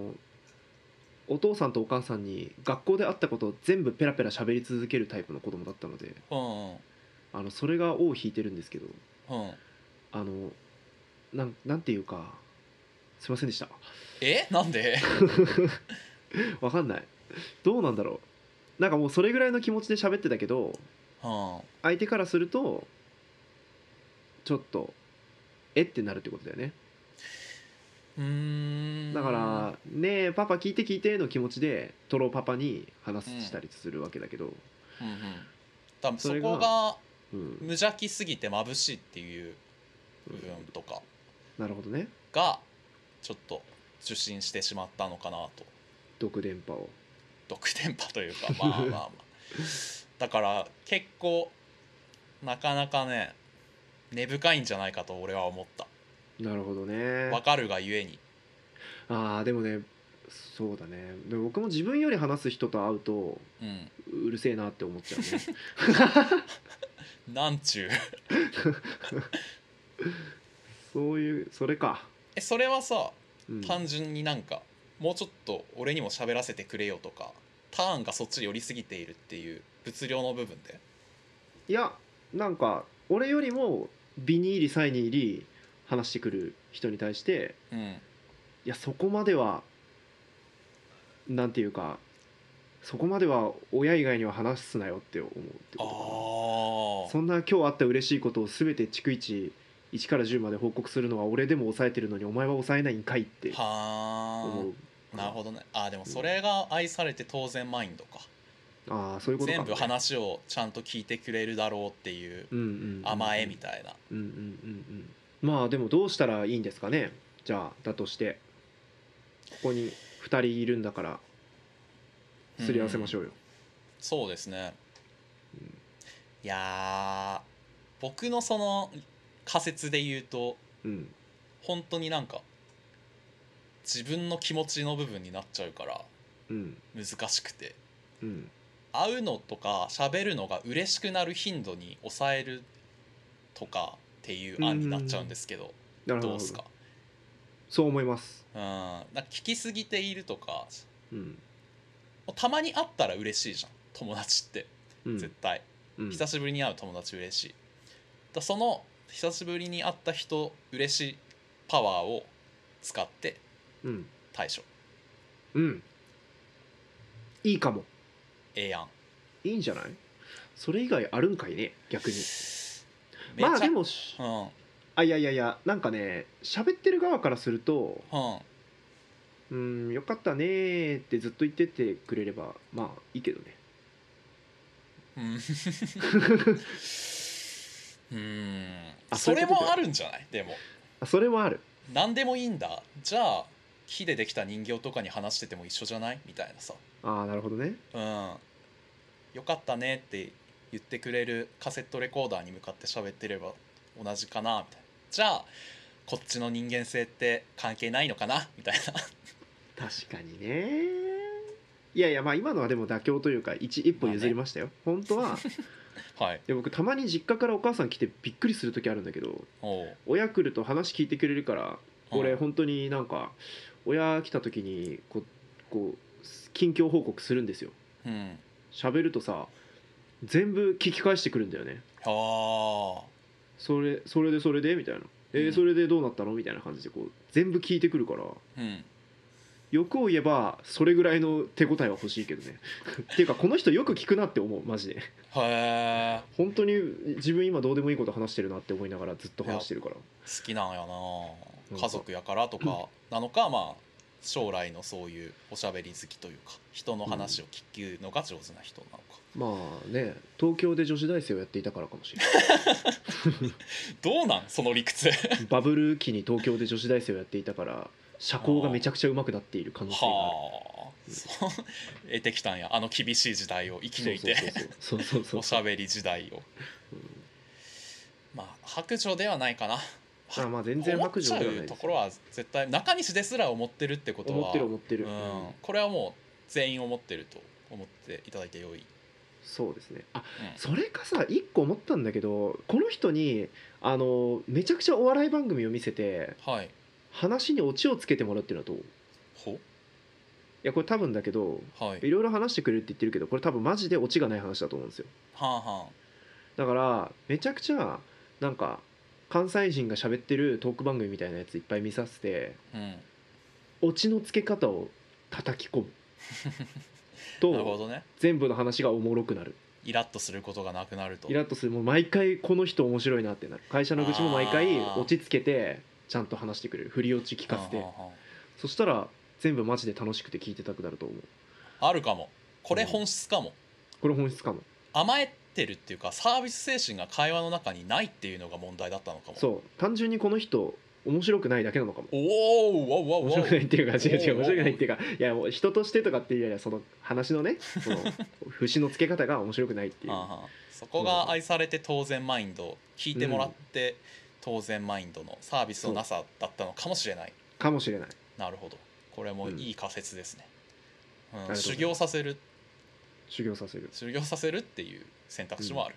B: お父さんとお母さんに学校であったことを全部ペラペラ喋り続けるタイプの子供だったので
A: うん
B: あのそれが尾を引いてるんですけど
A: うん。
B: あのなんなんていうかすいませんでした。
A: え？なんで？
B: わかんない。どうなんだろう。なんかもうそれぐらいの気持ちで喋ってたけど
A: うん
B: 相手からするとちょっとえってなるってことだよね。
A: うーん。
B: だから「ねえパパ聞いて聞いて」の気持ちでトロパパに話したりするわけだけど、
A: うんうん。多分そこが
B: うん。
A: 無邪気すぎて眩しいっていう部分とか
B: なるほどね。
A: がちょっと受信してしまったのかなと。
B: 毒電波を。
A: 毒電波というかまあまあまあだから結構なかなかね根深いんじゃないかと俺は思った。
B: なるほどね。
A: わかるがゆえに。
B: ああでもねそうだね。でも僕も自分より話す人と会うと
A: うん。
B: うるせえなって思っちゃうね。
A: なんちゅう。
B: そういうそれか、
A: えそれはさ
B: うん、
A: 単純になんかもうちょっと俺にも喋らせてくれよとかターンがそっちに寄りすぎているっていう物量の部分で？
B: いやなんか俺よりも美に入り才に入り話してくる人に対して
A: うん。
B: いやそこまではなんていうかそこまでは親以外には話すなよって思うって
A: あ
B: ことかな。
A: あ
B: そんな今日あった嬉しいことを全て逐一1から10まで報告するのは俺でも抑えてるのにお前は抑えないんかいって
A: は
B: 思う。
A: あなるほどね。あーでもそれが愛されて当然マインドか
B: ああそういうこと
A: 全部話をちゃんと聞いてくれるだろうっていう
B: うんうんうんうん。
A: 甘えみたいな。
B: うんうんうんうんまあでもどうしたらいいんですかね。じゃあだとして。ここに2人いるんだから。すり合わせましょうよ、
A: そうですね。
B: うん
A: いやー僕のその仮説で言うと
B: うん。
A: 本当になんか自分の気持ちの部分になっちゃうから
B: うん。
A: 難しくて。
B: うん
A: 会うのとか喋るのが嬉しくなる頻度に抑えるとかっていう案になっちゃうんですけど
B: なるほど
A: どうですか？
B: そう思います。
A: うん。なんか聞きすぎているとか
B: うん。
A: たまに会ったら嬉しいじゃん。友達って。
B: うん。
A: 絶対、
B: うん。
A: 久しぶりに会う友達嬉しい。だその久しぶりに会った人嬉しいパワーを使って
B: うん。
A: 対処。
B: うん。いいかも
A: ええやん。
B: いいんじゃない？それ以外あるんかいね逆に。
A: めちゃ
B: まあでもし
A: うん。
B: あいやいやいやなんかね喋ってる側からすると
A: うん。
B: うんよかったねーってずっと言っててくれればまあいいけどね。
A: うん。うん。
B: あ
A: それ
B: そういうこと
A: もあるんじゃない？でも。
B: あそれもある。
A: 何でもいいんだ。じゃあ木でできた人形とかに話してても一緒じゃない？みたいなさ。
B: ああなるほどね。
A: うんよかったねって言ってくれるカセットレコーダーに向かって喋ってれば同じかなみたいな。じゃあこっちの人間性って関係ないのかなみたいな。
B: 確かにね。いやいやまあ今のはでも妥協というか一一歩譲りましたよ、本当は
A: はい。
B: で僕たまに実家からお母さん来てびっくりする時あるんだけど親来ると話聞いてくれるから俺
A: うん
B: 本当になんか親来た時にこうこう近況報告するんですよ。
A: うん
B: 喋るとさ全部聞き返してくるんだよね。
A: は
B: それそれでそれで？みたいな。えー
A: うん。
B: それでどうなったの？みたいな感じでこう全部聞いてくるから
A: あうん。
B: 欲を言えばそれぐらいの手応えは欲しいけどね。っていうかこの人よく聞くなって思うマジで。
A: へえ
B: 本当に自分今どうでもいいこと話してるなって思いながらずっと話してるから。
A: 好きなんや
B: な。
A: 家族やからとかなのかまあ将来のそういうおしゃべり好きというか人の話を聞くのが上手な人なのか、
B: まあね東京で女子大生をやっていたからかもしれ
A: どうなんその理屈。
B: な いバブル期に東京で女子大生をやっていたから社交がめちゃくちゃ上手くなっている可能性がある。
A: はあ。そう。得てきたんや。あの厳しい時代を生き抜いて。おしゃべり時代を。まあ白状ではないかな
B: あまあ全然白状ではない
A: ところは絶対中西ですら思ってるってことは
B: 思ってる思ってる、
A: う
B: うん。
A: ん、これはもう全員思ってると思っていただいてよい、
B: そうですね。あ
A: うん。
B: それかさ一個思ったんだけどこの人にあのめちゃくちゃお笑い番組を見せて
A: はい。
B: 話にオチをつけてもらうっていうのはどう？い
A: ほ
B: やこれ多分だけど
A: はい。
B: いろいろ話してくれるって言ってるけどこれ多分マジでオチがない話だと思うんですよ。
A: はあは
B: だからめちゃくちゃなんか関西人が喋ってるトーク番組みたいなやついっぱい見させてオチのつけ方を叩き込むと
A: なるほどね。
B: 全部の話がおもろくなる。
A: イラッとすることがなくなると。
B: イラッとする。もう毎回この人面白いなってなる。会社の愚痴も毎回落ち着けてちゃんと話してくれる。振り落ち聞かせて。そしたら全部マジで楽しくて聞いてたくなると思う。
A: ああるかも。これ本質かも、
B: これ本質かも。
A: 甘えてるっていうかサービス精神が会話の中にないっていうのが問題だったのかも。
B: そう。単純にこの人面白くないだけなのかも。
A: おおわわわ
B: 面白くないっていうか違う違う面白くないっていうかいやもう人としてとかっていうよりはその話のねその 節のつけ方が面白くないっていう。
A: そこが愛されて当然マインド聞いてもらって当然マインドのサービスのなさだったのかもしれない。
B: かもしれない。
A: なるほど。これもいい仮説ですね、うん。
B: うございます。
A: 修行させる
B: 修行させる。
A: 修行させるっていう選択肢もある、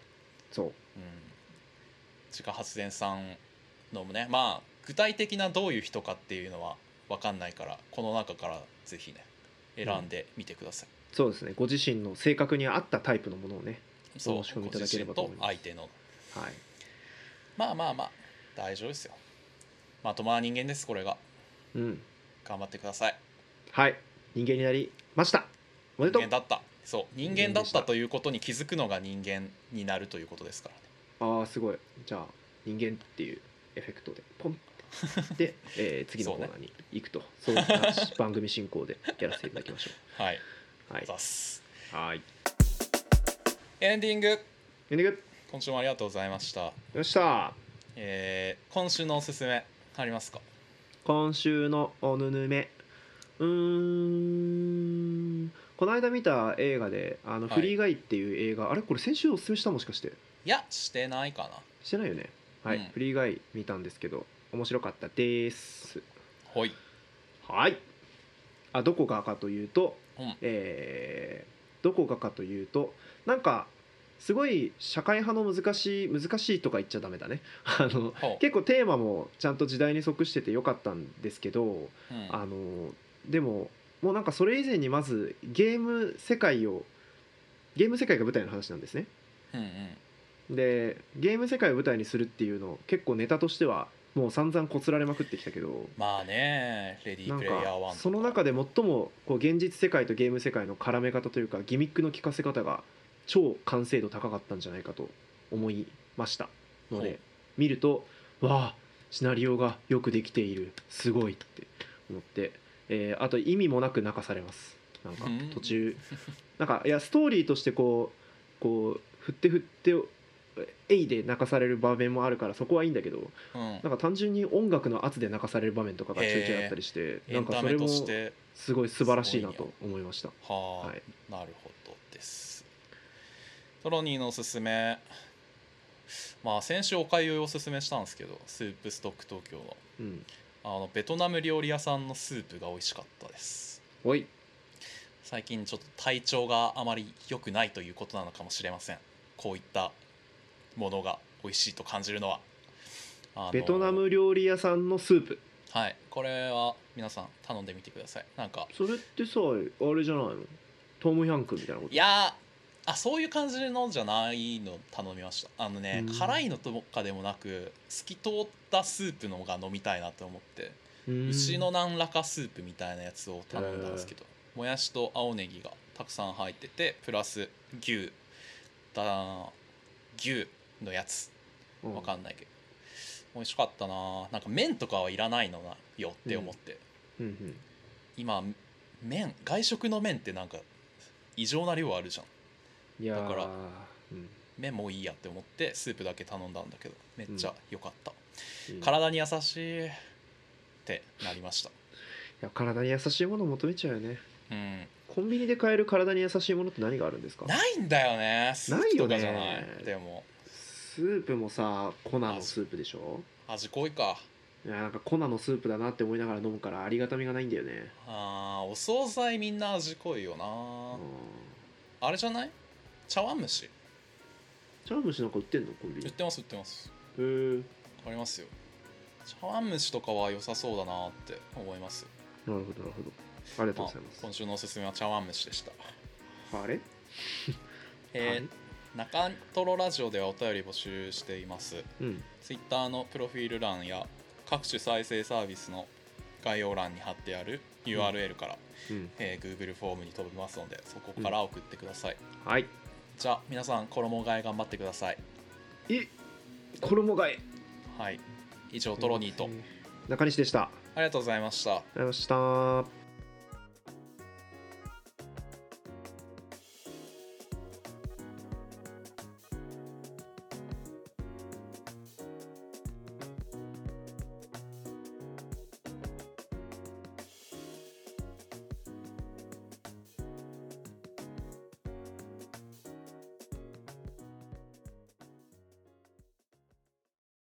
B: そう。
A: うん。自家発電さんのもねまあ具体的などういう人かっていうのは分かんないからこの中からぜひね選んでみてください、
B: そうですね。ご自身の性格に合ったタイプのものをね
A: そう
B: お申し込みいただければと
A: ご
B: 思います。
A: 自身と相手の。
B: はい。
A: まあまあまあ大丈夫ですよ。まともな人間ですこれが。
B: うん。
A: 頑張ってください。
B: はい。人間になりました。おめでとう。
A: 人間だったそう人間だったということに気づくのが人間になるということですからね。
B: ああすごい。じゃあ人間っていうエフェクトでポンって。で、えー次のコーナーに行くと。そう,、いう番組進行でやらせていただきましょ
A: はい、
B: うはい。
A: ざっす。
B: はい。
A: エンディング。
B: エンディング。
A: 今週もありがとうございました。
B: よっしゃ
A: えー今週のおすすめありますか？
B: 今週のおぬぬめ。うーんこの間見た映画で「あの
A: はい。
B: フリーガイ」っていう映画、あれこれ先週おすすめしたもしかして。
A: いやしてないかな。
B: してないよね。はい、
A: うん。
B: フリーガイ見たんですけど面白かったです。
A: ほい。
B: はい。あどこがかというと、
A: うん。
B: えーどこがかというとなんかすごい社会派の難しい難しいとか言っちゃダメだね。あの
A: ほう。
B: 結構テーマもちゃんと時代に即しててよかったんですけど、
A: うん。
B: あのでももうなんかそれ以前にまずゲーム世界をゲーム世界が舞台の話なんですね。
A: うんうん。
B: でゲーム世界を舞台にするっていうの結構ネタとしてはもう散々こすられまくってきたけど
A: まあねレディープレイヤー1と
B: か。
A: か
B: その中で最もこう現実世界とゲーム世界の絡め方というかギミックの効かせ方が超完成度高かったんじゃないかと思いましたので見るとわあシナリオがよくできている。すごいって思って、えーあと意味もなく泣かされます。なんか
A: うん。
B: 途中。なんかいやストーリーとしてこうこう振って振ってえいで泣かされる場面もあるからそこはいいんだけど
A: うん。
B: なんか単純に音楽の圧で泣かされる場面とかがちょいちょいあったりして
A: エン
B: なんかそれもすごい素晴らしいなと思いました。
A: はあ、
B: はい。
A: なるほどです。トロニーのおすすめ。まあ先週おかゆをおすすめしたんですけどスープストック東京の。
B: うん
A: あのベトナム料理屋さんのスープが美味しかったです。
B: おい。
A: 最近ちょっと体調があまり良くないということなのかもしれません。こういったものが美味しいと感じるのは。あの
B: ベトナム料理屋さんのスープ。
A: はい。これは皆さん頼んでみてください。なんか
B: それってさあれじゃないの？トムヤンクみたいなこと？
A: いやーあそういう感じのじゃないの頼みました。あのね、
B: うん。
A: 辛いのとかでもなく透き通ったスープのが飲みたいなと思って、
B: うん。
A: 牛の何らかスープみたいなやつを頼んだんですけど、もやしと青ネギがたくさん入っててプラス牛だ牛のやつ。
B: うん。
A: わかんないけど、美味しかったななんか麺とかはいらないのなよって思って、
B: うんうん。
A: 今麺外食の麺ってなんか異常な量あるじゃんだから
B: うん。
A: 麺もういいやって思ってスープだけ頼んだんだけどめっちゃ良かった、
B: いい
A: 体に優しいってなりました。
B: いや体に優しいものを求めちゃうよね。
A: うん。
B: コンビニで買える体に優しいものって何があるんですか？
A: ないんだよね。スープとかじゃない。
B: ね。
A: でも。
B: ススープもさ粉のスープでしょ？
A: 味濃いか。
B: いやなんか粉のスープだなって思いながら飲むからありがたみがないんだよね。
A: あーお惣菜みんな味濃いよな、
B: うん。
A: あれじゃない？茶碗蒸し。
B: 茶碗蒸しなんか売ってんの？コンビニ。へ
A: 売ってます売ってます。
B: え
A: ありますよ。茶碗蒸しとかは良さそうだなって思います。
B: なるほどなるほど。ありがとう
A: まあ
B: ございます、
A: 今週のおすすめは茶碗蒸しでした。
B: あれ？
A: えー中トロラジオではお便り募集しています。
B: うん、
A: Twitter のプロフィール欄や各種再生サービスの概要欄に貼ってある URL から、
B: うん、
A: えー Google フォームに飛びますのでそこから送ってください、
B: はい
A: じゃあ皆さん衣替え頑張ってください。
B: え衣替え。
A: はい。以上トロニーと。
B: 中西でした。あり
A: ありがとうございました。
B: がとうございました